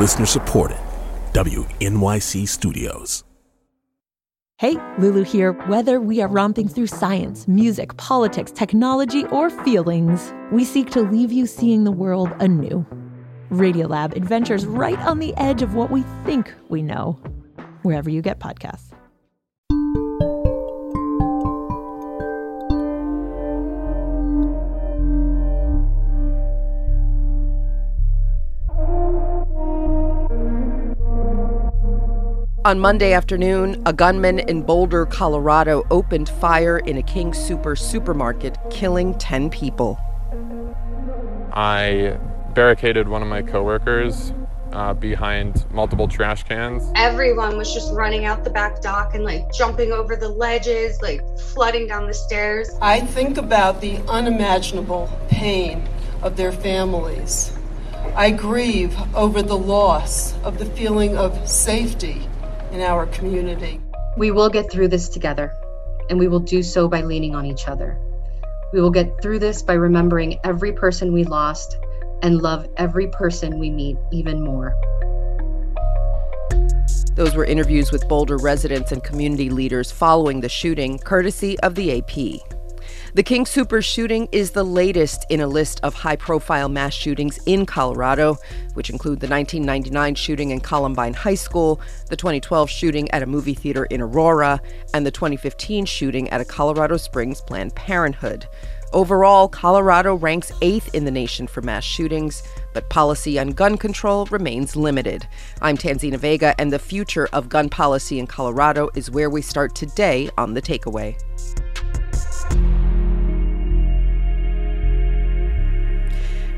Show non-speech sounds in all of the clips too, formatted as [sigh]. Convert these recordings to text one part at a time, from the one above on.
Listener supported. WNYC Studios. Hey, Lulu here. Whether we are romping through science, music, politics, technology, or feelings, we seek to leave you seeing the world anew. Radiolab adventures right on the edge of what we think we know, wherever you get podcasts. On Monday afternoon, a gunman in Boulder, Colorado opened fire in a King Soopers supermarket, killing 10 people. I barricaded one of my coworkers uh, behind multiple trash cans. Everyone was just running out the back dock and like jumping over the ledges, like flooding down the stairs. I think about the unimaginable pain of their families. I grieve over the loss of the feeling of safety in our community. We will get through this together, and we will do so by leaning on each other. We will get through this by remembering every person we lost and love every person we meet even more. Those were interviews with Boulder residents and community leaders following the shooting, courtesy of the AP. The King Soopers shooting is the latest in a list of high profile mass shootings in Colorado, which include the 1999 shooting in Columbine High School, the 2012 shooting at a movie theater in Aurora, and the 2015 shooting at a Colorado Springs Planned Parenthood. Overall, Colorado ranks eighth in the nation for mass shootings, but policy on gun control remains limited. I'm Tanzina Vega, and the future of gun policy in Colorado is where we start today on The Takeaway.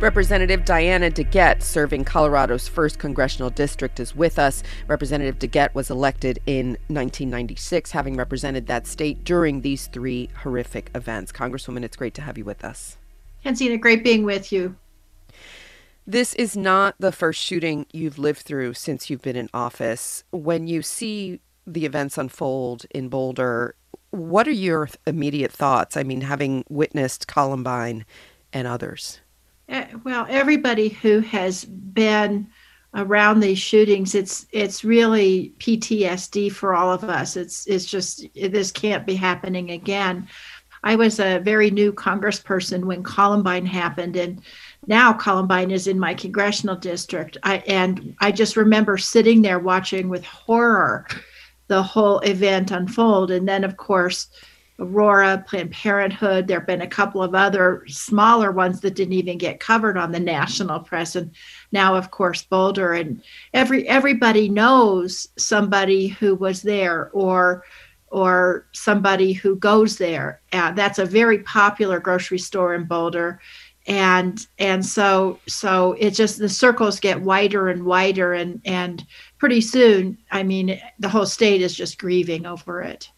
Representative Diana DeGette, serving Colorado's first congressional district, is with us. Representative DeGette was elected in 1996, having represented that state during these three horrific events. Congresswoman, it's great to have you with us. Tanzina, great being with you. This is not the first shooting you've lived through since you've been in office. When you see the events unfold in Boulder, what are your immediate thoughts? I mean, having witnessed Columbine and others. Eh, well, everybody who has been around these shootings, it's it's really PTSD for all of us. It's it's just this can't be happening again. I was a very new congressperson when Columbine happened, and now Columbine is in my congressional district. I and I just remember sitting there watching with horror the whole event unfold, and then of course Aurora, Planned Parenthood. There have been a couple of other smaller ones that didn't even get covered on the national press, and now, of course, Boulder. And every everybody knows somebody who was there, or or somebody who goes there. Uh, that's a very popular grocery store in Boulder, and and so so it just the circles get wider and wider, and and pretty soon, I mean, the whole state is just grieving over it.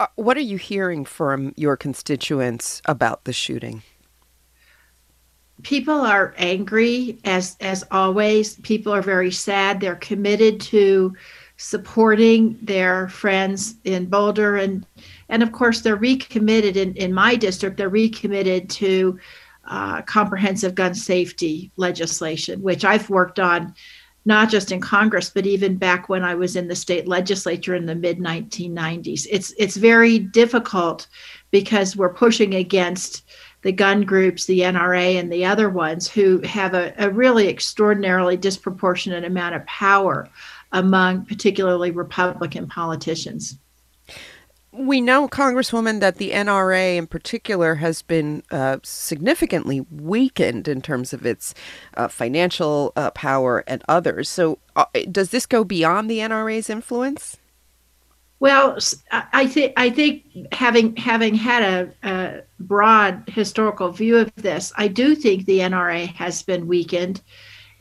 Uh, what are you hearing from your constituents about the shooting? People are angry as as always. People are very sad. They're committed to supporting their friends in Boulder and and of course they're recommitted in, in my district they're recommitted to uh, comprehensive gun safety legislation which I've worked on not just in Congress, but even back when I was in the state legislature in the mid 1990s. It's it's very difficult because we're pushing against the gun groups, the NRA, and the other ones who have a, a really extraordinarily disproportionate amount of power among particularly Republican politicians. We know, Congresswoman, that the NRA in particular has been uh, significantly weakened in terms of its uh, financial uh, power and others. So, uh, does this go beyond the NRA's influence? Well, I think I think having having had a, a, broad historical view of this, I do think the NRA has been weakened,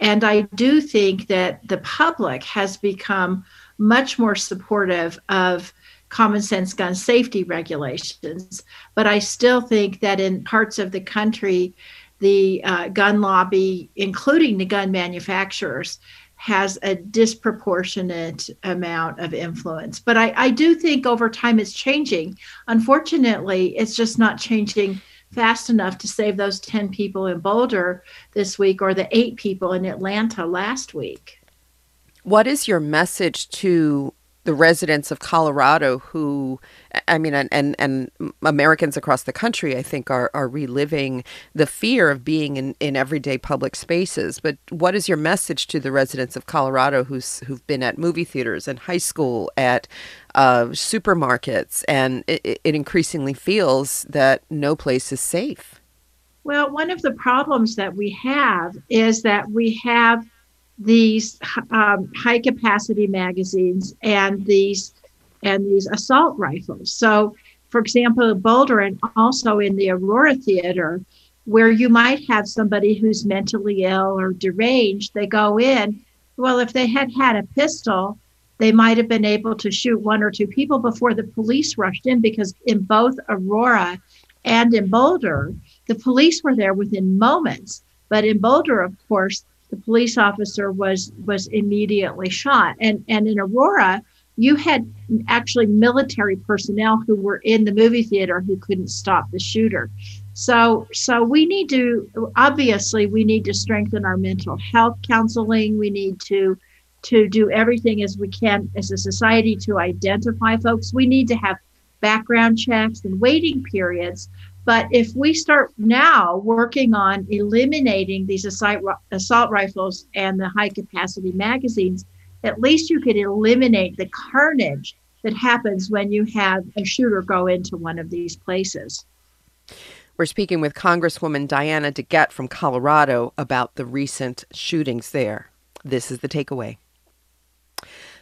and I do think that the public has become much more supportive of common sense gun safety regulations. But I still think that in parts of the country, the uh, gun lobby, including the gun manufacturers, has a disproportionate amount of influence. But I, I do think over time it's changing. Unfortunately, it's just not changing fast enough to save those 10 people in Boulder this week or the eight people in Atlanta last week. What is your message to the residents of Colorado who, I mean, and, and, and Americans across the country, I think, are, are reliving the fear of being in, in everyday public spaces. But what is your message to the residents of Colorado who's, who've been at movie theaters and high school, at uh, supermarkets, and it, it increasingly feels that no place is safe? Well, one of the problems that we have is that we have these um, high capacity magazines and these and these assault rifles. So, for example, Boulder and also in the Aurora Theater, where you might have somebody who's mentally ill or deranged, they go in. Well, if they had had a pistol, they might have been able to shoot one or two people before the police rushed in because in both Aurora and in Boulder, the police were there within moments. But in Boulder, of course, the police officer was was immediately shot. And and in Aurora, you had actually military personnel who were in the movie theater who couldn't stop the shooter. So so we need to obviously we need to strengthen our mental health counseling. We need to to do everything as we can as a society to identify folks. We need to have background checks and waiting periods but if we start now working on eliminating these assault, rifles and the high capacity magazines, at least you could eliminate the carnage that happens when you have a shooter go into one of these places. We're speaking with Congresswoman Diana DeGette from Colorado about the recent shootings there. This is the takeaway.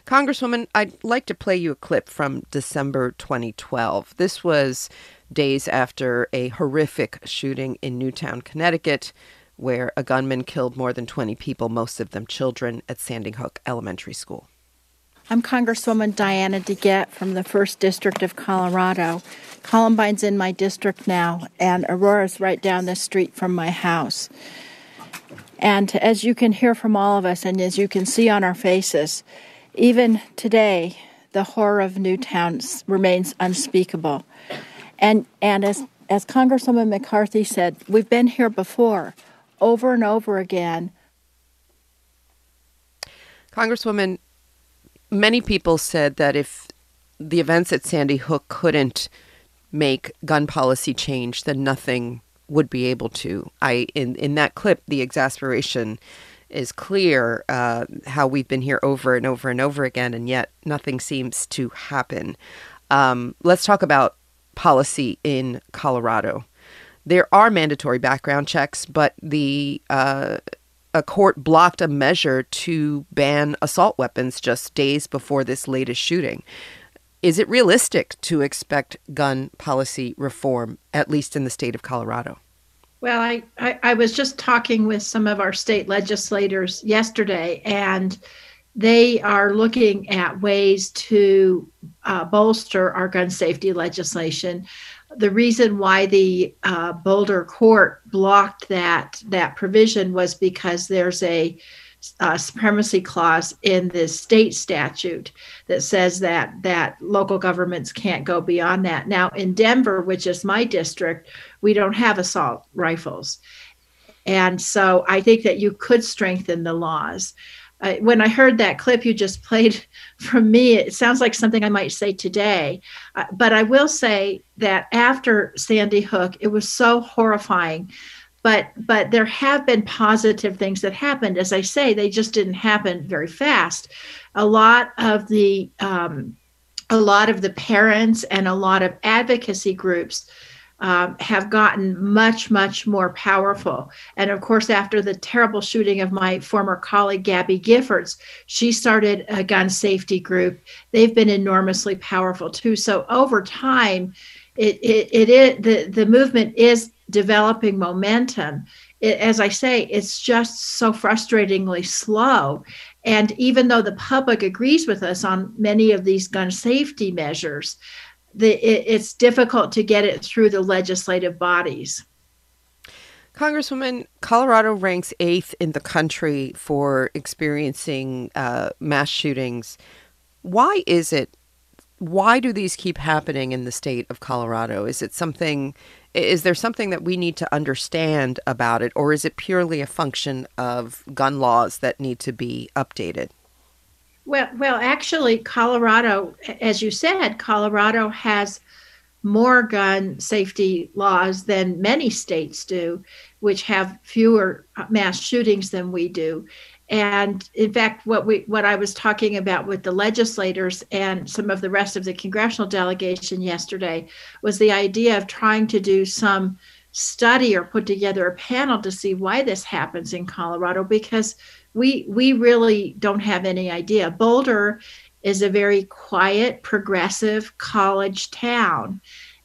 Congresswoman, I'd like to play you a clip from December 2012. This was days after a horrific shooting in Newtown, Connecticut, where a gunman killed more than 20 people, most of them children, at Sandy Hook Elementary School. I'm Congresswoman Diana DeGette from the 1st District of Colorado. Columbine's in my district now, and Aurora's right down the street from my house. And as you can hear from all of us, and as you can see on our faces, even today, the horror of Newtown remains unspeakable. And and as as Congresswoman McCarthy said, we've been here before, over and over again. Congresswoman, many people said that if the events at Sandy Hook couldn't make gun policy change, then nothing would be able to. I in in that clip, the exasperation is clear. Uh, how we've been here over and over and over again, and yet nothing seems to happen. Um, let's talk about policy in Colorado. There are mandatory background checks, but the uh, a court blocked a measure to ban assault weapons just days before this latest shooting. Is it realistic to expect gun policy reform, at least in the state of Colorado? Well, I, I, I was just talking with some of our state legislators yesterday, and they are looking at ways to uh, bolster our gun safety legislation. The reason why the uh, Boulder court blocked that that provision was because there's a uh, supremacy clause in the state statute that says that that local governments can't go beyond that. Now in Denver, which is my district, we don't have assault rifles. And so I think that you could strengthen the laws when I heard that clip you just played [laughs] from me, it sounds like something I might say today. Uh, but I will say that after Sandy Hook, it was so horrifying. But but there have been positive things that happened. As I say, they just didn't happen very fast. A lot of the um, a lot of the parents and a lot of advocacy groups um, have gotten much, much more powerful. And of course, after the terrible shooting of my former colleague, Gabby Giffords, she started a gun safety group. They've been enormously powerful too. So over time, it, it, it is, the, the movement is developing momentum. It, as I say, it's just so frustratingly slow. And even though the public agrees with us on many of these gun safety measures, the, it, it's difficult to get it through the legislative bodies. Congresswoman, Colorado ranks eighth in the country for experiencing uh, mass shootings. Why is it? Why do these keep happening in the state of Colorado? Is it something Is there something that we need to understand about it, or is it purely a function of gun laws that need to be updated? Well, well, actually, Colorado, as you said, Colorado has more gun safety laws than many states do, which have fewer uh, mass shootings than we do. And in fact, what we what I was talking about with the legislators and some of the rest of the congressional delegation yesterday was the idea of trying to do some study or put together a panel to see why this happens in Colorado because we we really don't have any idea. Boulder is a very quiet, progressive college town.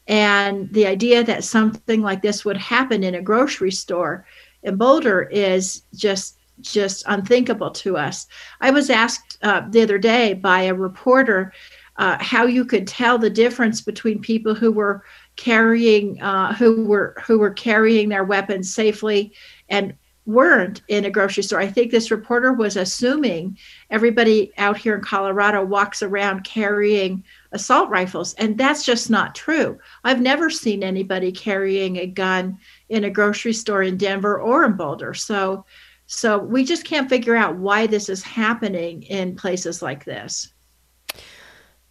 And the idea that something like this would happen in a grocery store in Boulder is just just unthinkable to us. I was asked uh, the other day by a reporter uh, how you could tell the difference between people who were carrying uh, who were who were carrying their weapons safely and weren't in a grocery store. I think this reporter was assuming everybody out here in Colorado walks around carrying assault rifles, and that's just not true. I've never seen anybody carrying a gun in a grocery store in Denver or in Boulder. So so we just can't figure out why this is happening in places like this.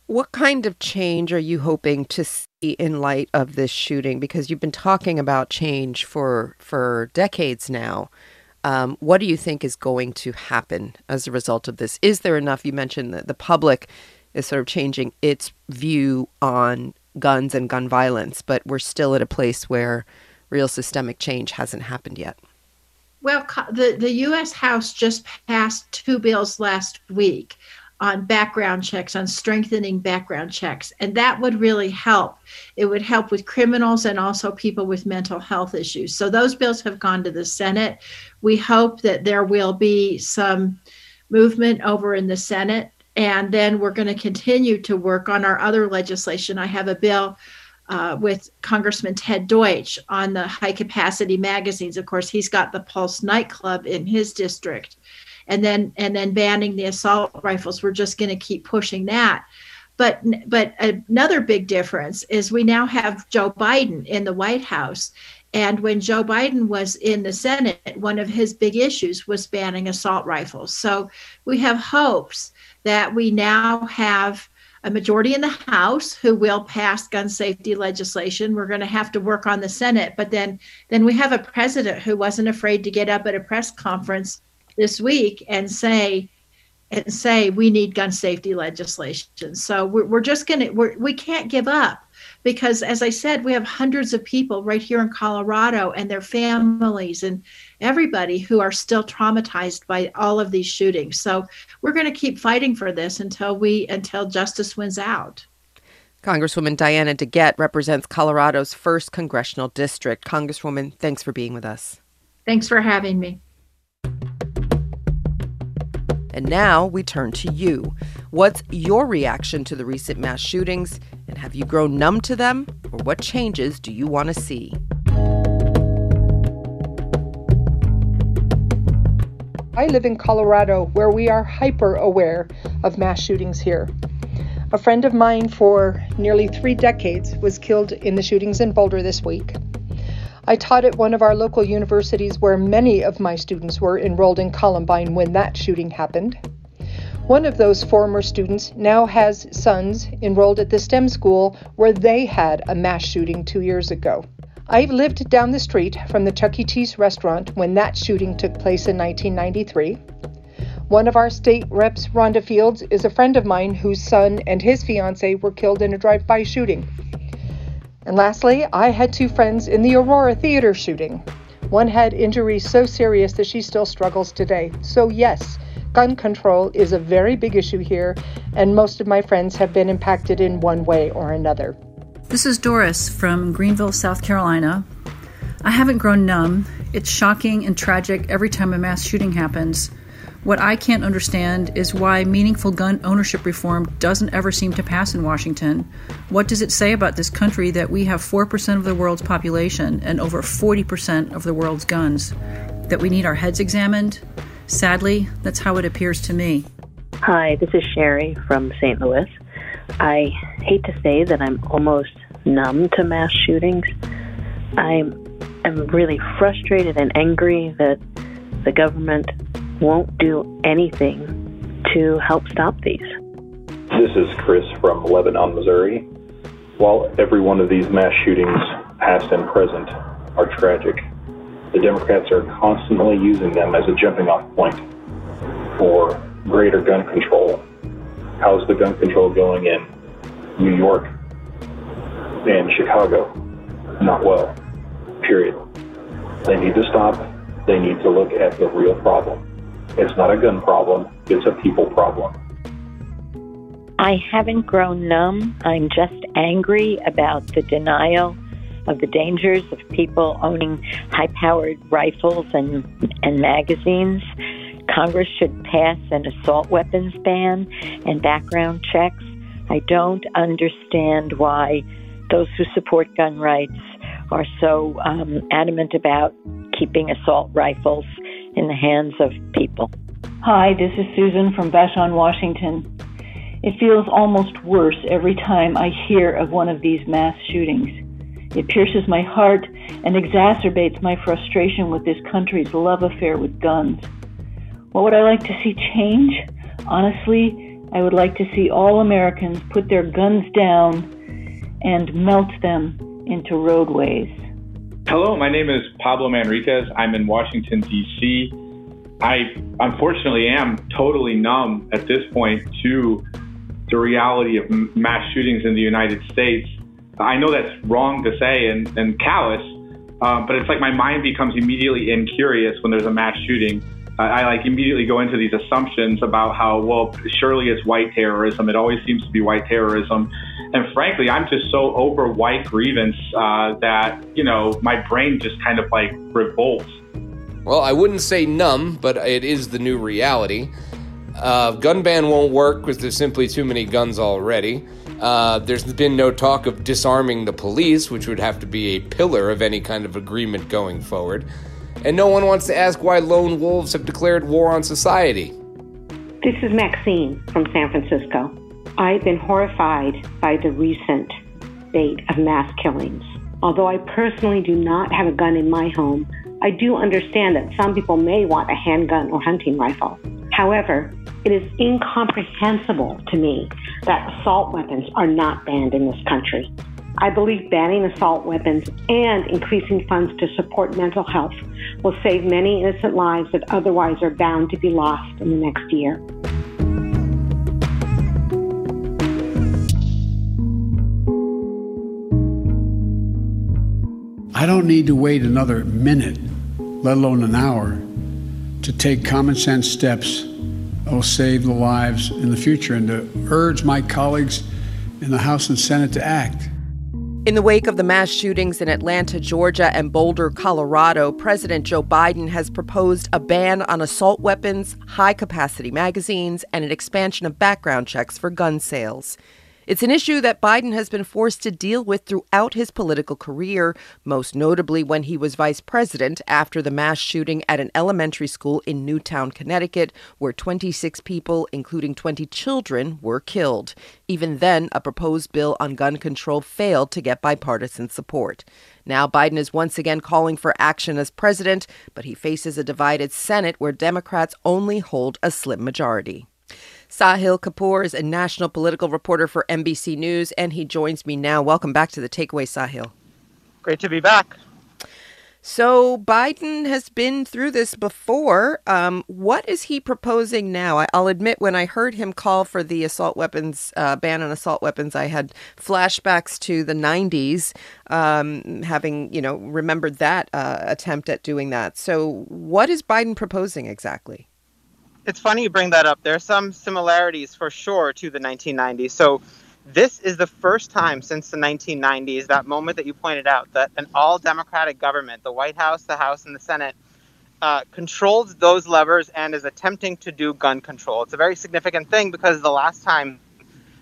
What kind of change are you hoping to see in light of this shooting? Because you've been talking about change for for decades now. Um, what do you think is going to happen as a result of this? Is there enough? You mentioned that the public is sort of changing its view on guns and gun violence, but we're still at a place where real systemic change hasn't happened yet. Well, the, the U.S. House just passed two bills last week on background checks, on strengthening background checks, and that would really help. It would help with criminals and also people with mental health issues. So those bills have gone to the Senate. We hope that there will be some movement over in the Senate, and then we're going to continue to work on our other legislation. I have a bill uh, with Congressman Ted Deutch on the high capacity magazines. Of course, he's got the Pulse nightclub in his district, and then and then banning the assault rifles. We're just going to keep pushing that. But but another big difference is we now have Joe Biden in the White House. And when Joe Biden was in the Senate, one of his big issues was banning assault rifles. So we have hopes that we now have a majority in the House who will pass gun safety legislation. We're going to have to work on the Senate, but then then we have a president who wasn't afraid to get up at a press conference this week and say and say we need gun safety legislation. So we're, we're just going to we're, we can't give up because as I said, we have hundreds of people right here in Colorado and their families and everybody who are still traumatized by all of these shootings. So we're going to keep fighting for this until we until justice wins out. Congresswoman Diana DeGette represents Colorado's first congressional district. Congresswoman, thanks for being with us. Thanks for having me. And now we turn to you. What's your reaction to the recent mass shootings? And have you grown numb to them? Or what changes do you want to see? I live in Colorado where we are hyper aware of mass shootings here. A friend of mine for nearly three decades was killed in the shootings in Boulder this week. I taught at one of our local universities where many of my students were enrolled in Columbine when that shooting happened. One of those former students now has sons enrolled at the STEM school where they had a mass shooting two years ago. I've lived down the street from the Chuck E. Cheese restaurant when that shooting took place in 1993. One of our state reps, Rhonda Fields, is a friend of mine whose son and his fiance were killed in a drive by shooting. And lastly, I had two friends in the Aurora Theater shooting. One had injuries so serious that she still struggles today. So, yes, gun control is a very big issue here, and most of my friends have been impacted in one way or another. This is Doris from Greenville, South Carolina. I haven't grown numb. It's shocking and tragic every time a mass shooting happens. What I can't understand is why meaningful gun ownership reform doesn't ever seem to pass in Washington. What does it say about this country that we have 4% of the world's population and over 40% of the world's guns? That we need our heads examined? Sadly, that's how it appears to me. Hi, this is Sherry from St. Louis. I hate to say that I'm almost numb to mass shootings, I am really frustrated and angry that the government won't do anything to help stop these. This is Chris from Lebanon, Missouri. While every one of these mass shootings, past and present, are tragic, the Democrats are constantly using them as a jumping off point for greater gun control. How's the gun control going in New York and Chicago? Not well. Period. They need to stop. They need to look at the real problem. It's not a gun problem, it's a people problem. I haven't grown numb. I'm just angry about the denial of the dangers of people owning high powered rifles and, and magazines. Congress should pass an assault weapons ban and background checks. I don't understand why those who support gun rights are so um, adamant about keeping assault rifles in the hands of people. Hi, this is Susan from Vashon, Washington. It feels almost worse every time I hear of one of these mass shootings. It pierces my heart and exacerbates my frustration with this country's love affair with guns. What would I like to see change? Honestly, I would like to see all Americans put their guns down and melt them into roadways. Hello, my name is Pablo Manriquez. I'm in Washington, D.C. I unfortunately am totally numb at this point to the reality of mass shootings in the United States. I know that's wrong to say and, and callous, uh, but it's like my mind becomes immediately incurious when there's a mass shooting. I, I like immediately go into these assumptions about how, well, surely it's white terrorism. It always seems to be white terrorism. And frankly, I'm just so over white grievance uh, that, you know, my brain just kind of like revolts. Well, I wouldn't say numb, but it is the new reality. Uh, gun ban won't work because there's simply too many guns already. Uh, there's been no talk of disarming the police, which would have to be a pillar of any kind of agreement going forward. And no one wants to ask why lone wolves have declared war on society. This is Maxine from San Francisco. I've been horrified by the recent spate of mass killings. Although I personally do not have a gun in my home, I do understand that some people may want a handgun or hunting rifle. However, it is incomprehensible to me that assault weapons are not banned in this country. I believe banning assault weapons and increasing funds to support mental health will save many innocent lives that otherwise are bound to be lost in the next year. I don't need to wait another minute, let alone an hour, to take common sense steps that will save the lives in the future and to urge my colleagues in the House and Senate to act. In the wake of the mass shootings in Atlanta, Georgia, and Boulder, Colorado, President Joe Biden has proposed a ban on assault weapons, high capacity magazines, and an expansion of background checks for gun sales. It's an issue that Biden has been forced to deal with throughout his political career, most notably when he was vice president after the mass shooting at an elementary school in Newtown, Connecticut, where 26 people, including 20 children, were killed. Even then, a proposed bill on gun control failed to get bipartisan support. Now, Biden is once again calling for action as president, but he faces a divided Senate where Democrats only hold a slim majority. Sahil Kapur is a national political reporter for NBC News, and he joins me now. Welcome back to the Takeaway, Sahil. Great to be back. So, Biden has been through this before. Um, what is he proposing now? I, will admit, when I heard him call for the assault weapons uh, ban on assault weapons, I had flashbacks to the 90s, um, having, you know, remembered that uh, attempt at doing that. So, what is Biden proposing exactly? It's funny you bring that up. There are some similarities for sure to the 1990s. So this is the first time since the 1990s, that moment that you pointed out, that an all Democratic government, the White House, the House, and the Senate, uh, controls those levers and is attempting to do gun control. It's a very significant thing because the last time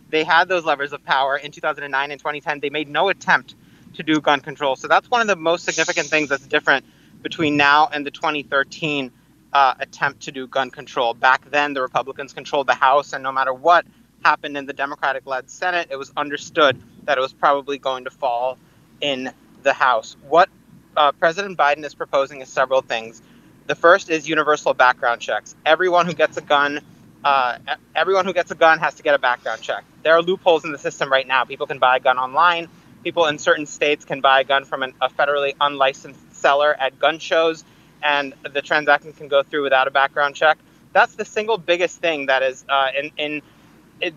they had those levers of power in 2009 and 2010, they made no attempt to do gun control. So that's one of the most significant things that's different between now and the 2013 uh, attempt to do gun control. Back then, the Republicans controlled the House, and no matter what happened in the Democratic led Senate, it was understood that it was probably going to fall in the House. What uh, President Biden is proposing is several things. The first is universal background checks. Everyone who gets a gun, uh, everyone who gets a gun has to get a background check. There are loopholes in the system right now. People can buy a gun online. People in certain states can buy a gun from an, a federally unlicensed seller at gun shows, and the transaction can go through without a background check. That's the single biggest thing that is uh, in, in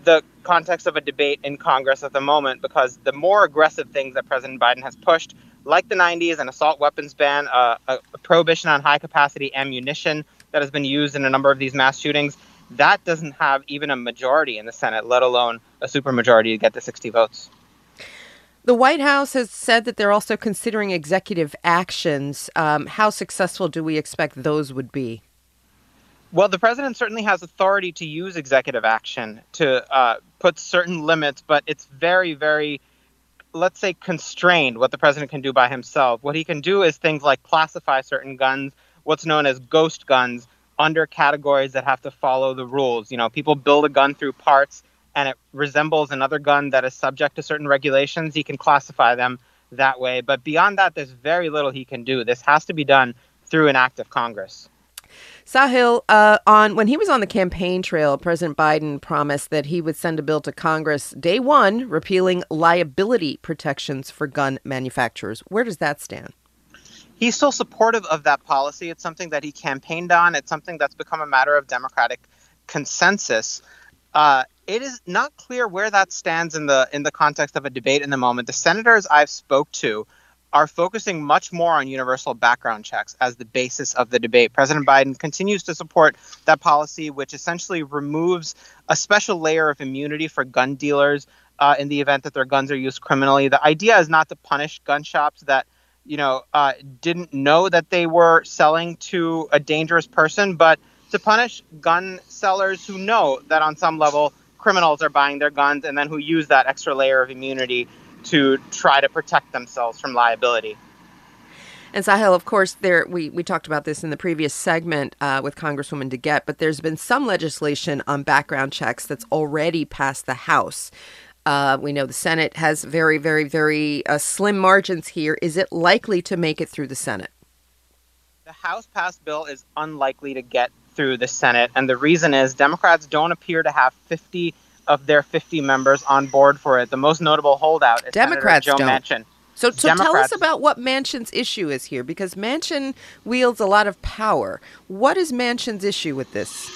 the context of a debate in Congress at the moment, because the more aggressive things that President Biden has pushed, like the 90s, an assault weapons ban, uh, a, a prohibition on high capacity ammunition that has been used in a number of these mass shootings, that doesn't have even a majority in the Senate, let alone a supermajority to get the 60 votes. The White House has said that they're also considering executive actions. Um, how successful do we expect those would be? Well, the president certainly has authority to use executive action to uh, put certain limits, but it's very, very, let's say, constrained what the president can do by himself. What he can do is things like classify certain guns, what's known as ghost guns, under categories that have to follow the rules. You know, people build a gun through parts and it resembles another gun that is subject to certain regulations, he can classify them that way. But beyond that, there's very little he can do. This has to be done through an act of Congress. Sahil, uh, on when he was on the campaign trail, President Biden promised that he would send a bill to Congress day one, repealing liability protections for gun manufacturers. Where does that stand? He's still supportive of that policy. It's something that he campaigned on. It's something that's become a matter of Democratic consensus. Uh, it is not clear where that stands in the in the context of a debate in the moment. The senators I've spoke to are focusing much more on universal background checks as the basis of the debate. President Biden continues to support that policy, which essentially removes a special layer of immunity for gun dealers uh, in the event that their guns are used criminally. The idea is not to punish gun shops that you know uh, didn't know that they were selling to a dangerous person, but to punish gun sellers who know that on some level criminals are buying their guns and then who use that extra layer of immunity to try to protect themselves from liability. And Sahil, of course, there we, we talked about this in the previous segment uh, with Congresswoman DeGette, but there's been some legislation on background checks that's already passed the House. Uh, we know the Senate has very, very, very uh, slim margins here. Is it likely to make it through the Senate? The House passed bill is unlikely to get through the Senate. And the reason is Democrats don't appear to have 50 of their 50 members on board for it. The most notable holdout is Democrats Senator Joe don't. Manchin. So, so tell us about what Manchin's issue is here, because Manchin wields a lot of power. What is Manchin's issue with this?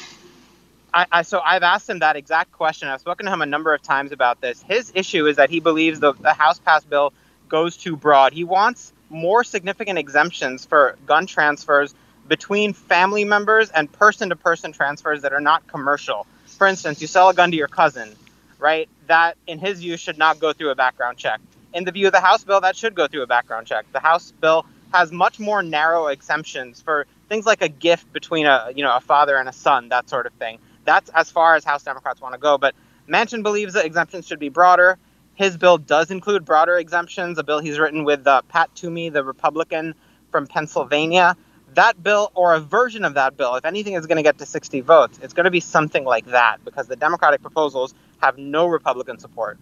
I, I, so I've asked him that exact question. I've spoken to him a number of times about this. His issue is that he believes the, the House passed bill goes too broad. He wants more significant exemptions for gun transfers between family members and person to person transfers that are not commercial. For instance, you sell a gun to your cousin, right? That, in his view, should not go through a background check. In the view of the House bill, that should go through a background check. The House bill has much more narrow exemptions for things like a gift between a you know a father and a son, that sort of thing. That's as far as House Democrats want to go. But Manchin believes that exemptions should be broader. His bill does include broader exemptions. A bill he's written with uh, Pat Toomey, the Republican from Pennsylvania. That bill, or a version of that bill, if anything is going to get to 60 votes, it's going to be something like that because the Democratic proposals have no Republican support.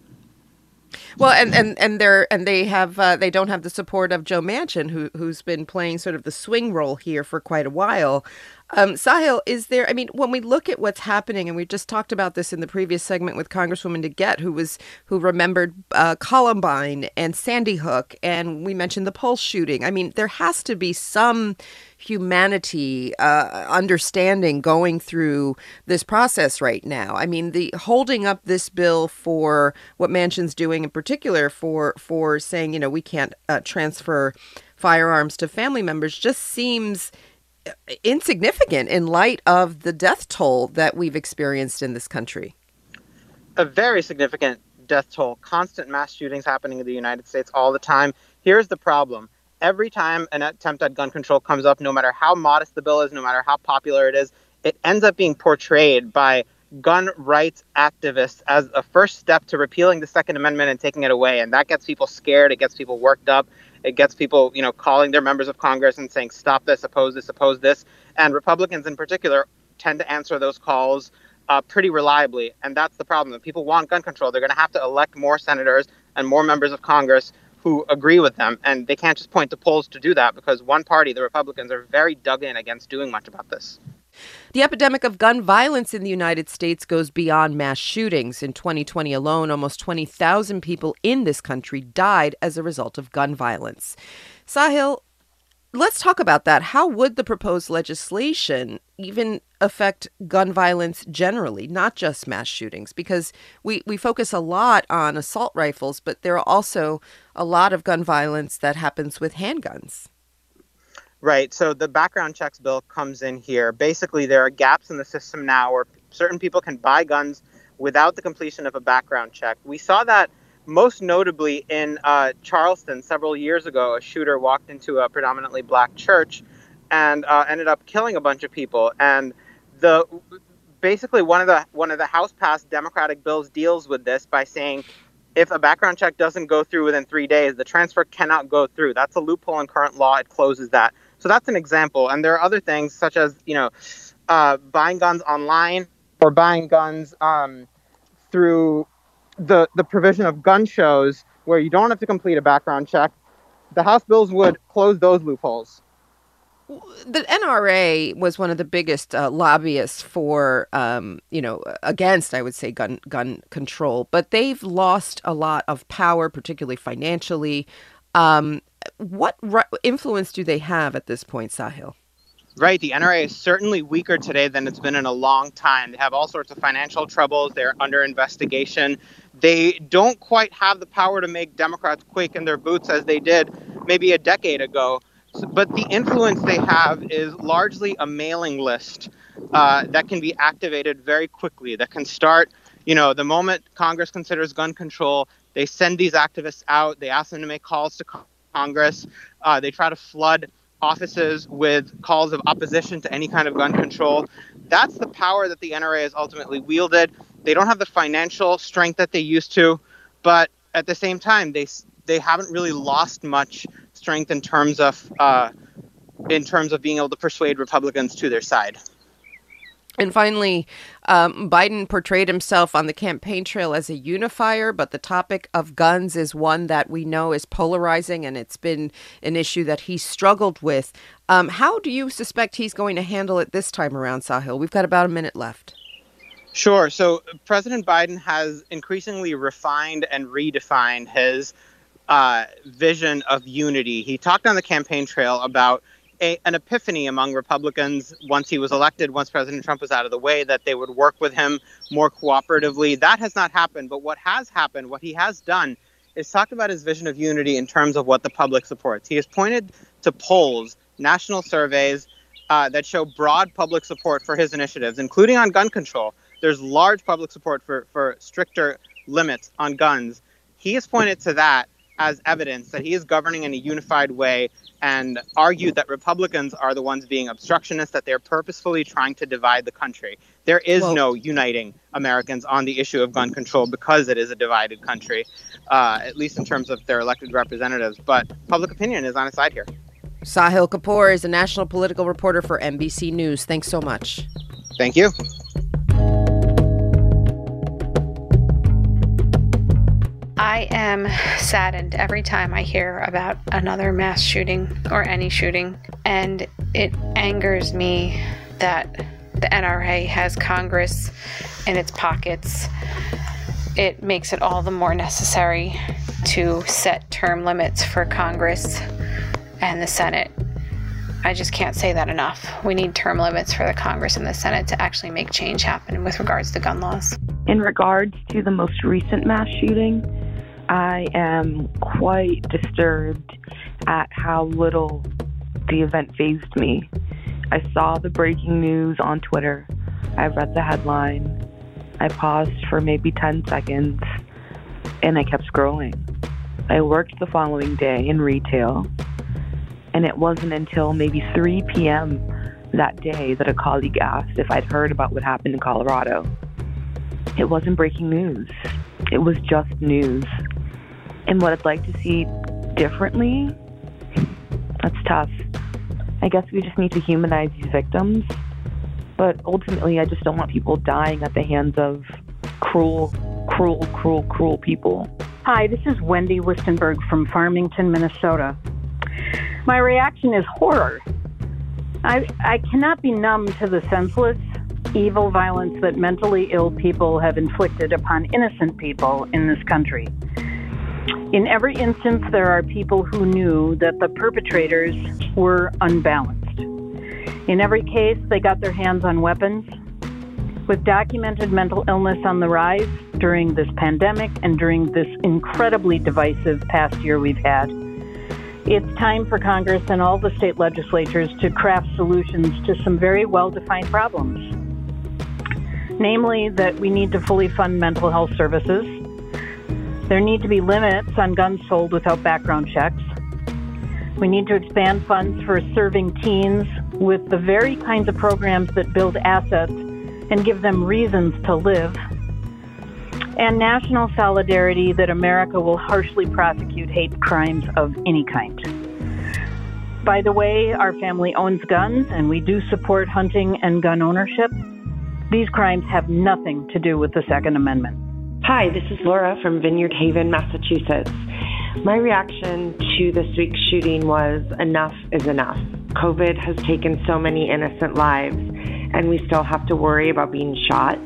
Well, and and and they're and they have uh, they don't have the support of Joe Manchin, who who's been playing sort of the swing role here for quite a while. Um, Sahil, is there? I mean, when we look at what's happening, and we just talked about this in the previous segment with Congresswoman DeGette, who was who remembered uh, Columbine and Sandy Hook, and we mentioned the Pulse shooting. I mean, there has to be some humanity uh, understanding going through this process right now. I mean, the holding up this bill for what Manchin's doing in particular for for saying, you know, we can't uh, transfer firearms to family members just seems insignificant in light of the death toll that we've experienced in this country. A very significant death toll, constant mass shootings happening in the United States all the time. Here's the problem. Every time an attempt at gun control comes up, no matter how modest the bill is, no matter how popular it is, it ends up being portrayed by gun rights activists as a first step to repealing the Second Amendment and taking it away. And that gets people scared. It gets people worked up. It gets people, you know, calling their members of Congress and saying, stop this, oppose this, oppose this. And Republicans in particular tend to answer those calls uh, pretty reliably. And that's the problem. If people want gun control, they're going to have to elect more senators and more members of Congress who who agree with them, and they can't just point to polls to do that because one party, the Republicans, are very dug in against doing much about this. The epidemic of gun violence in the United States goes beyond mass shootings. In 2020 alone, almost 20,000 people in this country died as a result of gun violence. Sahil, let's talk about that. How would the proposed legislation even affect gun violence generally, not just mass shootings? Because we, we focus a lot on assault rifles, but there are also a lot of gun violence that happens with handguns. Right. So the background checks bill comes in here. Basically, there are gaps in the system now where certain people can buy guns without the completion of a background check. We saw that most notably in uh, Charleston several years ago. A shooter walked into a predominantly black church and uh, ended up killing a bunch of people. And the basically one of the one of the House passed Democratic bills deals with this by saying if a background check doesn't go through within three days, the transfer cannot go through. That's a loophole in current law. It closes that. So that's an example. And there are other things such as, you know, uh, buying guns online or buying guns um, through the, the provision of gun shows where you don't have to complete a background check. The House bills would close those loopholes. The NRA was one of the biggest uh, lobbyists for, um, you know, against, I would say, gun gun control. But they've lost a lot of power, particularly financially. Um, what influence do they have at this point, Sahil? Right. The NRA is certainly weaker today than it's been in a long time. They have all sorts of financial troubles. They're under investigation. They don't quite have the power to make Democrats quake in their boots as they did maybe a decade ago. But the influence they have is largely a mailing list uh, that can be activated very quickly, that can start, you know, the moment Congress considers gun control, they send these activists out, they ask them to make calls to Congress. Uh, they try to flood offices with calls of opposition to any kind of gun control. That's the power that the NRA has ultimately wielded. They don't have the financial strength that they used to, but at the same time, they they haven't really lost much strength in terms of uh, in terms of being able to persuade Republicans to their side. And finally, um, Biden portrayed himself on the campaign trail as a unifier, but the topic of guns is one that we know is polarizing, and it's been an issue that he struggled with. Um, how do you suspect he's going to handle it this time around, Sahil? We've got about a minute left. Sure. So President Biden has increasingly refined and redefined his uh, vision of unity. He talked on the campaign trail about a, an epiphany among Republicans once he was elected, once President Trump was out of the way, that they would work with him more cooperatively. That has not happened. But what has happened, what he has done, is talked about his vision of unity in terms of what the public supports. He has pointed to polls, national surveys uh, that show broad public support for his initiatives, including on gun control. There's large public support for, for stricter limits on guns. He has pointed to that as evidence that he is governing in a unified way and argued that Republicans are the ones being obstructionists, that they're purposefully trying to divide the country. There is well, no uniting Americans on the issue of gun control because it is a divided country, uh, at least in terms of their elected representatives. But public opinion is on his side here. Sahil Kapur is a national political reporter for NBC News. Thanks so much. Thank you. I am saddened every time I hear about another mass shooting or any shooting, and it angers me that the NRA has Congress in its pockets. It makes it all the more necessary to set term limits for Congress and the Senate. I just can't say that enough. We need term limits for the Congress and the Senate to actually make change happen with regards to gun laws. In regards to the most recent mass shooting, I am quite disturbed at how little the event phased me. I saw the breaking news on Twitter. I read the headline. I paused for maybe 10 seconds and I kept scrolling. I worked the following day in retail, and it wasn't until maybe 3 p.m. that day that a colleague asked if I'd heard about what happened in Colorado. It wasn't breaking news, it was just news and what I'd like to see differently, that's tough. I guess we just need to humanize these victims. But ultimately, I just don't want people dying at the hands of cruel, cruel, cruel, cruel people. Hi, this is Wendy Wistenberg from Farmington, Minnesota. My reaction is horror. I, I cannot be numb to the senseless, evil violence that mentally ill people have inflicted upon innocent people in this country. In every instance, there are people who knew that the perpetrators were unbalanced. In every case, they got their hands on weapons. With documented mental illness on the rise during this pandemic and during this incredibly divisive past year we've had, it's time for Congress and all the state legislatures to craft solutions to some very well defined problems. Namely, that we need to fully fund mental health services. There need to be limits on guns sold without background checks. We need to expand funds for serving teens with the very kinds of programs that build assets and give them reasons to live. And national solidarity that America will harshly prosecute hate crimes of any kind. By the way, our family owns guns and we do support hunting and gun ownership. These crimes have nothing to do with the Second Amendment. Hi, this is Laura from Vineyard Haven, Massachusetts. My reaction to this week's shooting was enough is enough. COVID has taken so many innocent lives, and we still have to worry about being shot.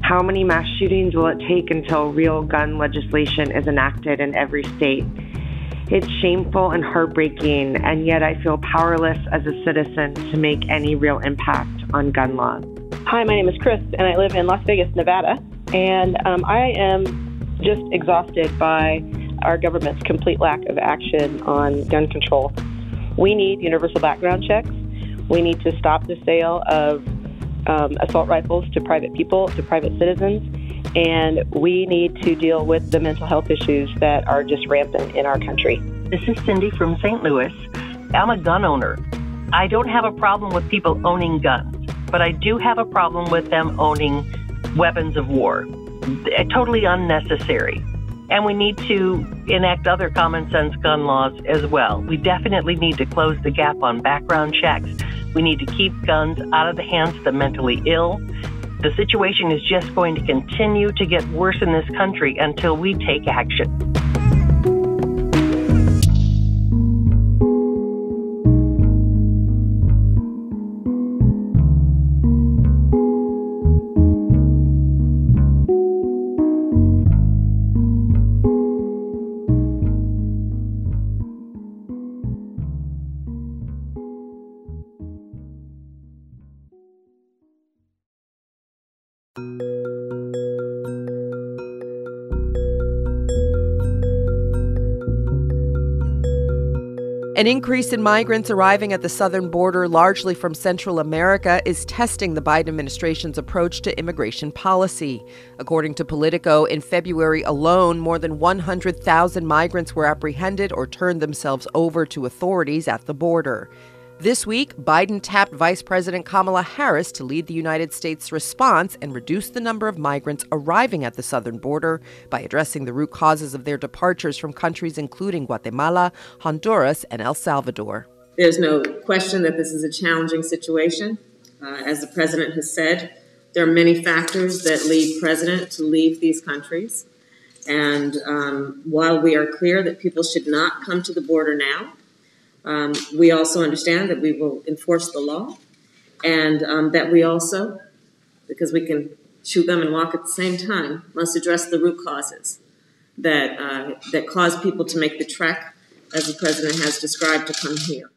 How many mass shootings will it take until real gun legislation is enacted in every state? It's shameful and heartbreaking, and yet I feel powerless as a citizen to make any real impact on gun laws. Hi, my name is Chris, and I live in Las Vegas, Nevada. And um, I am just exhausted by our government's complete lack of action on gun control. We need universal background checks. We need to stop the sale of um, assault rifles to private people, to private citizens, and we need to deal with the mental health issues that are just rampant in our country. This is Cindy from St. Louis. I'm a gun owner. I don't have a problem with people owning guns, but I do have a problem with them owning weapons of war. Eh, totally unnecessary. And we need to enact other common sense gun laws as well. We definitely need to close the gap on background checks. We need to keep guns out of the hands of the mentally ill. The situation is just going to continue to get worse in this country until we take action. An increase in migrants arriving at the southern border, largely from Central America, is testing the Biden administration's approach to immigration policy. According to Politico, in February alone, more than 100,000 migrants were apprehended or turned themselves over to authorities at the border. This week, Biden tapped Vice President Kamala Harris to lead the United States response and reduce the number of migrants arriving at the southern border by addressing the root causes of their departures from countries including Guatemala, Honduras, and El Salvador. There's no question that this is a challenging situation. Uh, as the president has said, there are many factors that lead president to leave these countries. And um, while we are clear that people should not come to the border now, um, we also understand that we will enforce the law and um, that we also, because we can shoot them and walk at the same time, must address the root causes that, uh, that cause people to make the trek, as the president has described, to come here.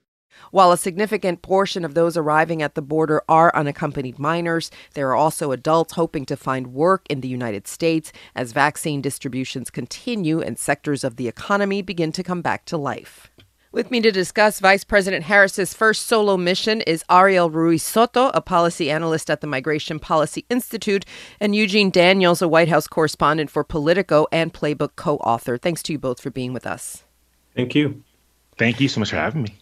While a significant portion of those arriving at the border are unaccompanied minors, there are also adults hoping to find work in the United States as vaccine distributions continue and sectors of the economy begin to come back to life. With me to discuss Vice President Harris's first solo mission is Ariel Ruiz Soto, a policy analyst at the Migration Policy Institute, and Eugene Daniels, a White House correspondent for Politico and Playbook co author. Thanks to you both for being with us. Thank you. Thank you so much for having me.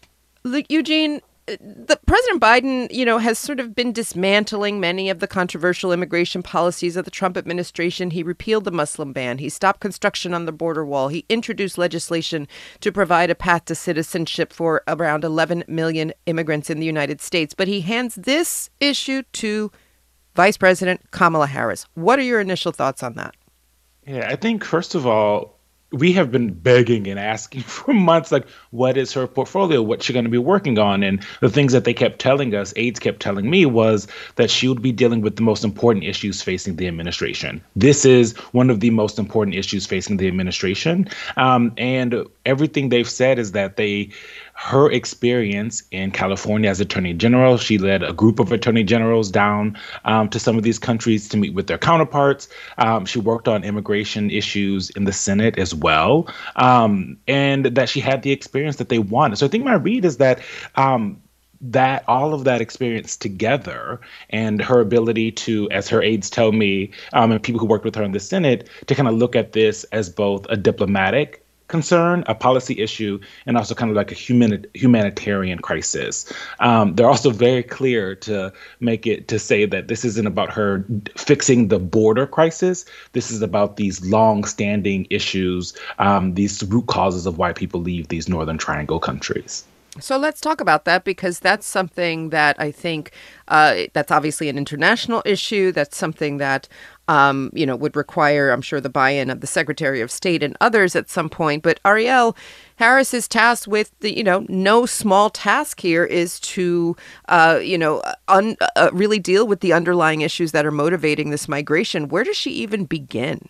Look, Eugene, the President Biden, you know, has sort of been dismantling many of the controversial immigration policies of the Trump administration. He repealed the Muslim ban. He stopped construction on the border wall. He introduced legislation to provide a path to citizenship for around 11 million immigrants in the United States. But he hands this issue to Vice President Kamala Harris. What are your initial thoughts on that? Yeah, I think first of all, we have been begging and asking [laughs] for months like what is her portfolio? What's she going to be working on? And the things that they kept telling us aides kept telling me was that she would be dealing with the most important issues facing the administration. This is one of the most important issues facing the administration. Um, and everything they've said is that they her experience in California as Attorney General. She led a group of Attorney Generals down um, to some of these countries to meet with their counterparts. Um, she worked on immigration issues in the Senate as well, um, and that she had the experience that they wanted. So I think my read is that um, that all of that experience together and her ability to, as her aides tell me, um, and people who worked with her in the Senate, to kind of look at this as both a diplomatic concern, a policy issue, and also kind of like a human, humanitarian crisis. Um, they're also very clear to make it to say that this isn't about her fixing the border crisis. This is about these long-standing issues, um, these root causes of why people leave these Northern Triangle countries. So let's talk about that because that's something that I think uh, that's obviously an international issue. That's something that um, you know would require, I'm sure, the buy-in of the Secretary of State and others at some point. But Ariel Harris is tasked with the you know no small task here is to uh, you know un, uh, really deal with the underlying issues that are motivating this migration. Where does she even begin?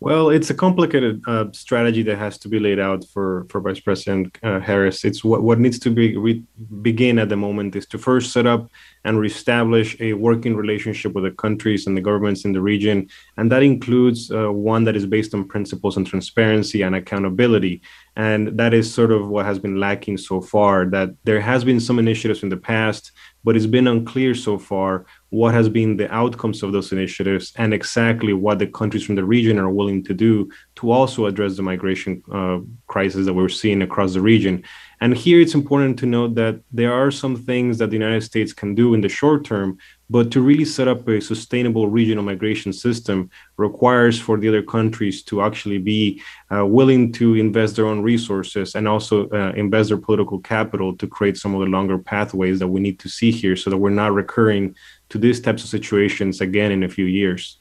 Well, it's a complicated uh, strategy that has to be laid out for, for Vice President uh, Harris. It's what, what needs to be re- begin at the moment is to first set up and reestablish a working relationship with the countries and the governments in the region, and that includes uh, one that is based on principles and transparency and accountability. And that is sort of what has been lacking so far. That there has been some initiatives in the past, but it's been unclear so far what has been the outcomes of those initiatives and exactly what the countries from the region are willing to do to also address the migration uh, crisis that we're seeing across the region. And here it's important to note that there are some things that the United States can do in the short term, but to really set up a sustainable regional migration system requires for the other countries to actually be uh, willing to invest their own resources and also uh, invest their political capital to create some of the longer pathways that we need to see here so that we're not recurring to these types of situations again in a few years.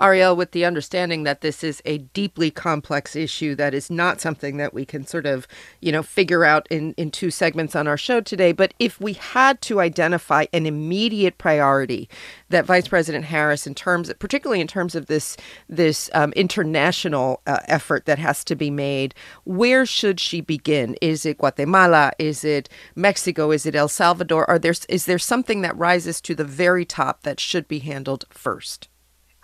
Ariel, with the understanding that this is a deeply complex issue that is not something that we can sort of, you know, figure out in, in two segments on our show today. But if we had to identify an immediate priority that Vice President Harris, in terms, particularly in terms of this this um, international uh, effort that has to be made, where should she begin? Is it Guatemala? Is it Mexico? Is it El Salvador? Are there is there something that rises to the very top that should be handled first?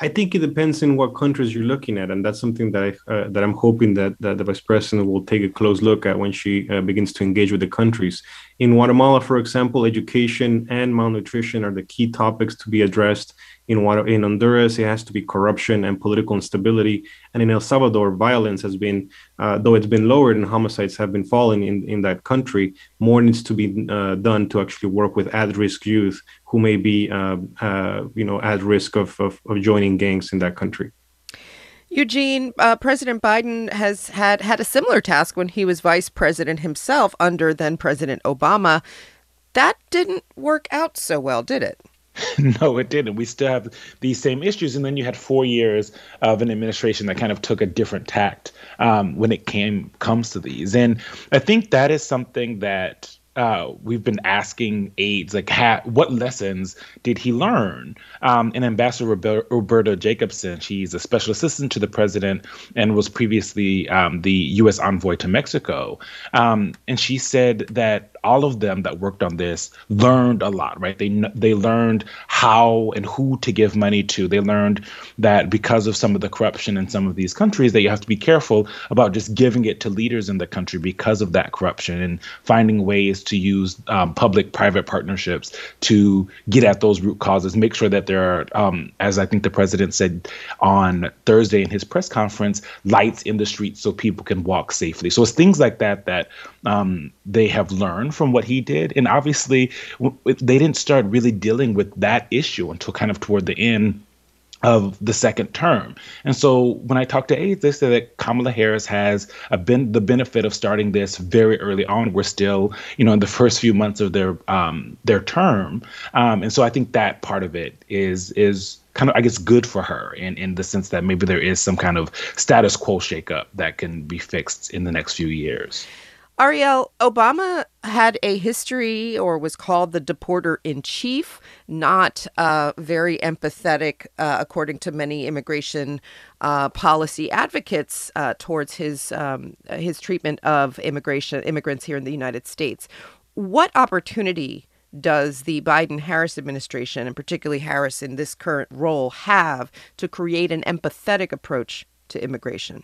I think it depends on what countries you're looking at, and that's something that I uh, that I'm hoping that, that the vice president will take a close look at when she uh, begins to engage with the countries. In Guatemala, for example, education and malnutrition are the key topics to be addressed in, in Honduras, it has to be corruption and political instability. And in El Salvador, violence has been, uh, though it's been lowered and homicides have been falling in, in that country, more needs to be uh, done to actually work with at-risk youth who may be, uh, uh you know, at risk of, of, of, joining gangs in that country. Eugene, uh, President Biden has had had a similar task when he was vice president himself under then President Obama. That didn't work out so well, did it? [laughs] no, it didn't. We still have these same issues, and then you had four years of an administration that kind of took a different tact um, when it came comes to these. And I think that is something that uh, we've been asking aides like ha- what lessons did he learn um, and ambassador roberta jacobson she's a special assistant to the president and was previously um, the u.s envoy to mexico um, and she said that all of them that worked on this learned a lot right they they learned how and who to give money to they learned that because of some of the corruption in some of these countries that you have to be careful about just giving it to leaders in the country because of that corruption and finding ways to use um, public-private partnerships to get at those root causes. Make sure that there are, um, as I think the president said on Thursday in his press conference, lights in the streets so people can walk safely. So it's things like that that um, they have learned from what he did, and obviously they didn't start really dealing with that issue until kind of toward the end of the second term. And so when I talk to aides, they say that Kamala Harris has ben- the benefit of starting this very early on. We're still, you know, in the first few months of their um, their term, um, and so I think that part of it is is kind of I guess good for her in in the sense that maybe there is some kind of status quo shakeup that can be fixed in the next few years. Ariel, Obama had a history or was called the deporter in chief, not uh, very empathetic, uh, according to many immigration uh, policy advocates, uh, towards his um, his treatment of immigration immigrants here in the United States. What opportunity does the Biden Harris administration, and particularly Harris in this current role, have to create an empathetic approach to immigration?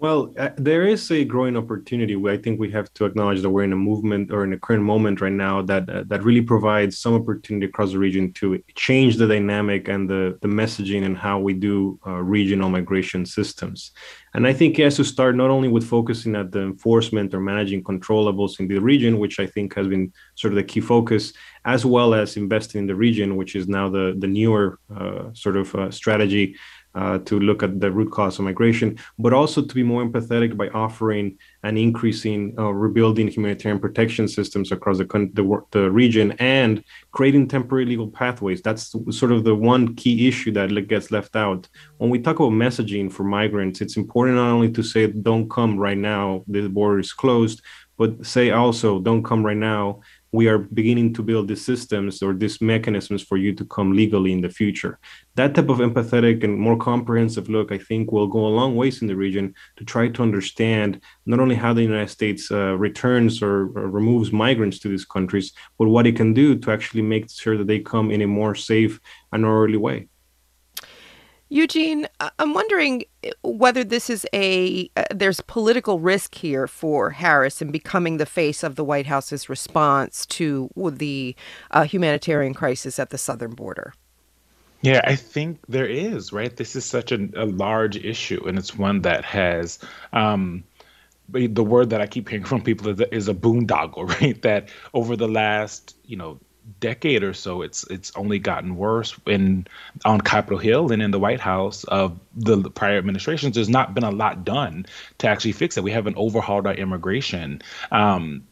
Well, uh, there is a growing opportunity. I think we have to acknowledge that we're in a movement or in a current moment right now that uh, that really provides some opportunity across the region to change the dynamic and the the messaging and how we do uh, regional migration systems. And I think it has to start not only with focusing at the enforcement or managing controllables in the region, which I think has been sort of the key focus, as well as investing in the region, which is now the the newer uh, sort of uh, strategy uh, to look at the root cause of migration, but also to be more empathetic by offering and increasing, uh, rebuilding humanitarian protection systems across the, the, the, region and creating temporary legal pathways. That's sort of the one key issue that gets left out. When we talk about messaging for migrants, it's important not only to say, don't come right now, the border is closed, but say also, don't come right now we are beginning to build these systems or these mechanisms for you to come legally in the future. That type of empathetic and more comprehensive look, I think, will go a long ways in the region to try to understand not only how the United States uh, returns or, or, removes migrants to these countries, but what it can do to actually make sure that they come in a more safe and orderly way. Eugene, I'm wondering uh, whether this is a uh, there's political risk here for Harris in becoming the face of the White House's response to the uh, humanitarian crisis at the southern border. Yeah, I think there is, right? This is such a, a large issue, and it's one that has um, the word that I keep hearing [laughs] from people is, is a boondoggle, [laughs] right? That over the last, you know, decade or so, it's it's only gotten worse. In on Capitol Hill and in the White House of the prior administrations, there's not been a lot done to actually fix it. We haven't overhauled our immigration um,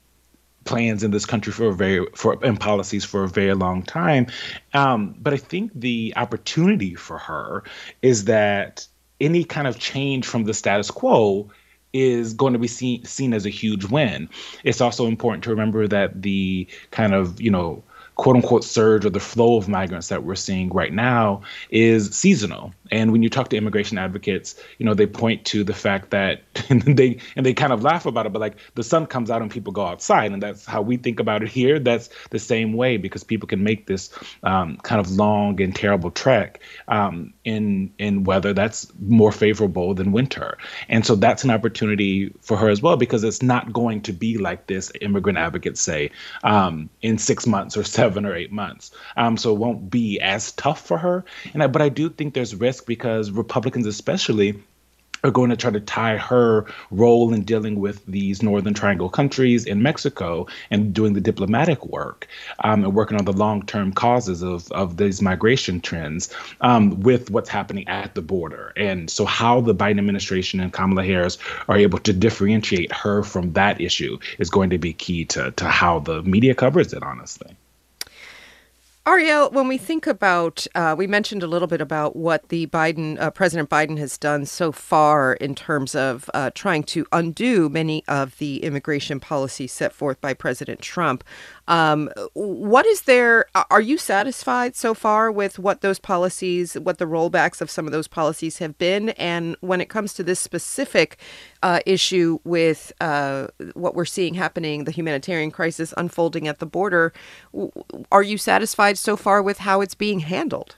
plans in this country for a very for and policies for a very long time. Um, but I think the opportunity for her is that any kind of change from the status quo is going to be seen seen as a huge win. It's also important to remember that the kind of you know quote unquote surge or the flow of migrants that we're seeing right now is seasonal. And when you talk to immigration advocates, you know, they point to the fact that [laughs] and they and they kind of laugh about it, but like the sun comes out and people go outside, and that's how we think about it here. That's the same way because people can make this um, kind of long and terrible trek um, in in weather that's more favorable than winter, and so that's an opportunity for her as well because it's not going to be like this. Immigrant advocates say um, in six months or [laughs] seven or eight months, um, so it won't be as tough for her. And I, but I do think there's risk risk because Republicans, especially, are going to try to tie her role in dealing with these Northern Triangle countries in Mexico and doing the diplomatic work um, and working on the long term causes of, of these migration trends um, with what's happening at the border. And so, how the Biden administration and Kamala Harris are able to differentiate her from that issue is going to be key to, to how the media covers it, honestly. Ariel, when we think about, uh, we mentioned a little bit about what the Biden, uh, President Biden has done so far in terms of uh, trying to undo many of the immigration policies set forth by President Trump. Um, what is there? Are you satisfied so far with what those policies, what the rollbacks of some of those policies have been? And when it comes to this specific uh, issue with uh, what we're seeing happening, the humanitarian crisis unfolding at the border, are you satisfied so far with how it's being handled?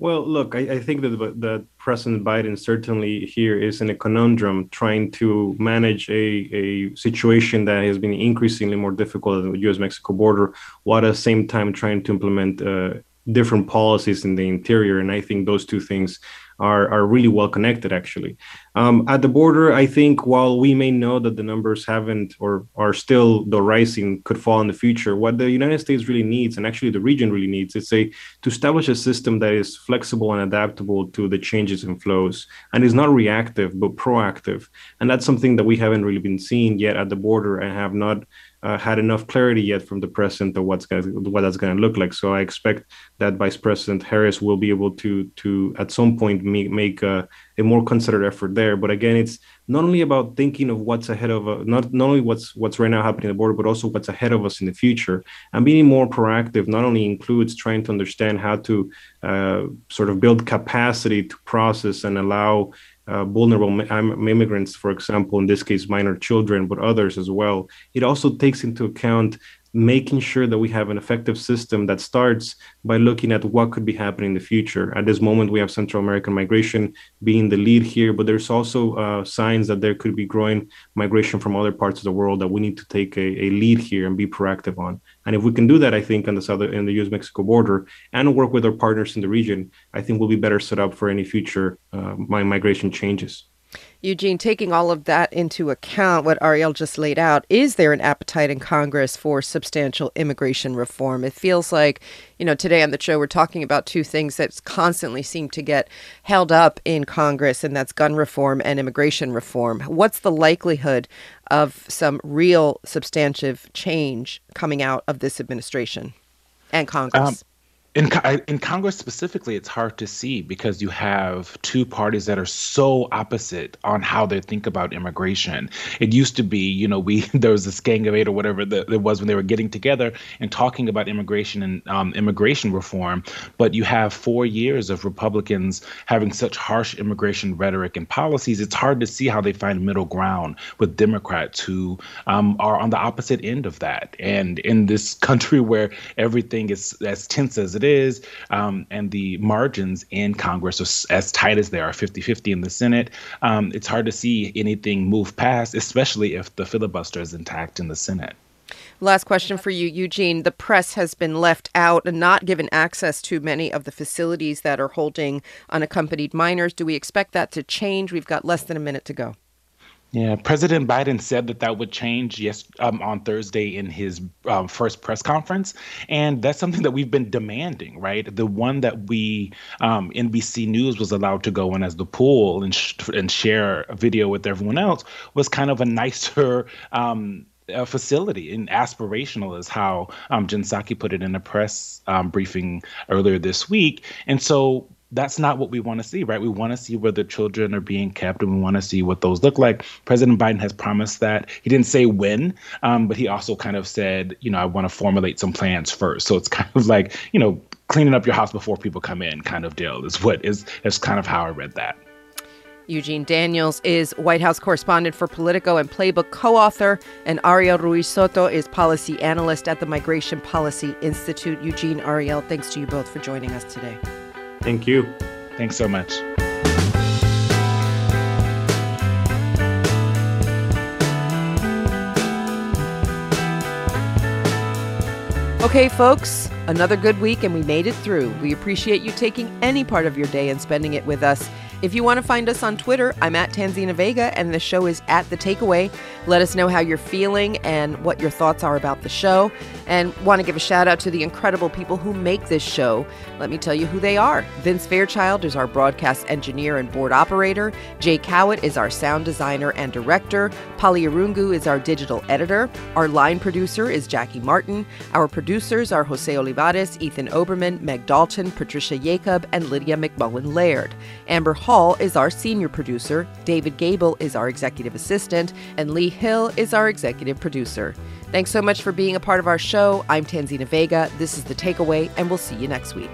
Well, look, I, I, think that that President Biden certainly here is in a conundrum, trying to manage a, a situation that has been increasingly more difficult at the U.S.-Mexico border, while at the same time trying to implement uh, different policies in the interior. And I think those two things are, are really well connected, actually. Um, at the border, I think while we may know that the numbers haven't or are still, the rising, could fall in the future, what the United States really needs, and actually the region really needs, is a, to establish a system that is flexible and adaptable to the changes in flows and is not reactive but proactive. And that's something that we haven't really been seeing yet at the border and have not uh, had enough clarity yet from the president of what's going what that's going to look like. So I expect that Vice President Harris will be able to to at some point make, make a, a more concerted effort there. But again, it's not only about thinking of what's ahead of uh, not not only what's what's right now happening at the border, but also what's ahead of us in the future. And being more proactive not only includes trying to understand how to uh, sort of build capacity to process and allow uh, vulnerable immigrants, for example, in this case, minor children, but others as well. It also takes into account making sure that we have an effective system that starts by looking at what could be happening in the future. At this moment, we have Central American migration being the lead here, but there's also uh, signs that there could be growing migration from other parts of the world that we need to take a, a lead here and be proactive on. And if we can do that, I think on the southern in the U.S.-Mexico border and work with our partners in the region, I think we'll be better set up for any future uh, migration changes. Eugene, taking all of that into account, what Ariel just laid out, is there an appetite in Congress for substantial immigration reform? It feels like, you know, today on the show, we're talking about two things that constantly seem to get held up in Congress, and that's gun reform and immigration reform. What's the likelihood of some real substantive change coming out of this administration and Congress? Um, in, in Congress specifically, it's hard to see because you have two parties that are so opposite on how they think about immigration. It used to be, you know, we [laughs] there was this gang of eight or whatever that it was when they were getting together and talking about immigration and um, immigration reform. But you have four years of Republicans having such harsh immigration rhetoric and policies. It's hard to see how they find middle ground with Democrats who um, are on the opposite end of that. And in this country [laughs] where everything is as tense as it is, um, and the margins in Congress are as tight as they are 50 50 in the Senate, um, it's hard to see anything move past, especially if the filibuster is intact in the Senate. Last question for you, Eugene. The press has been left out and not given access to many of the facilities that are holding unaccompanied minors. Do we expect that to change? We've got less than a minute to go. Yeah, President Biden said that that would change yes um, on Thursday in his um, first press conference, and that's something that we've been demanding, right? The one that we um, NBC News was allowed to go in as the pool and sh- and share a video with everyone else was kind of a nicer. Um, facility and aspirational is how um, Psaki put it in a press um, briefing earlier this week. And so that's not what we want to see, right? We want to see where the children are being kept, and we want to see what those look like. President Biden has promised that. He didn't say when, um, but he also kind of said, you know, I want to formulate some plans first. So it's [laughs] kind of like, you know, cleaning up your house before people come in, kind of deal. Is what is is kind of how I read that. Eugene Daniels is White House correspondent for Politico and Playbook co author, and Ariel Ruiz Soto is policy analyst at the Migration Policy Institute. Eugene, Ariel, thanks to you both for joining us today. Thank you. Thanks so much. Okay, folks, another good week and we made it through. We appreciate you taking any part of your day and spending it with us. If you want to find us on Twitter, I'm at Tanzina Vega and the show is at The Takeaway. Let us know how you're feeling and what your thoughts are about the show. And want to give a shout out to the incredible people who make this show. Let me tell you who they are. Vince Fairchild is our broadcast engineer and board operator. Jay Cowit is our sound designer and director. Polly Irungu is our digital editor. Our line producer is Jackie Martin. Our producers are Jose Olivares, Ethan Oberman, Meg Dalton, Patricia Jacob, and Lydia McMullen Laird. Amber Hall is our senior producer, David Gable is our executive assistant, and Lee Hill is our executive producer. Thanks so much for being a part of our show. I'm Tanzina Vega. This is The Takeaway, and we'll see you next week.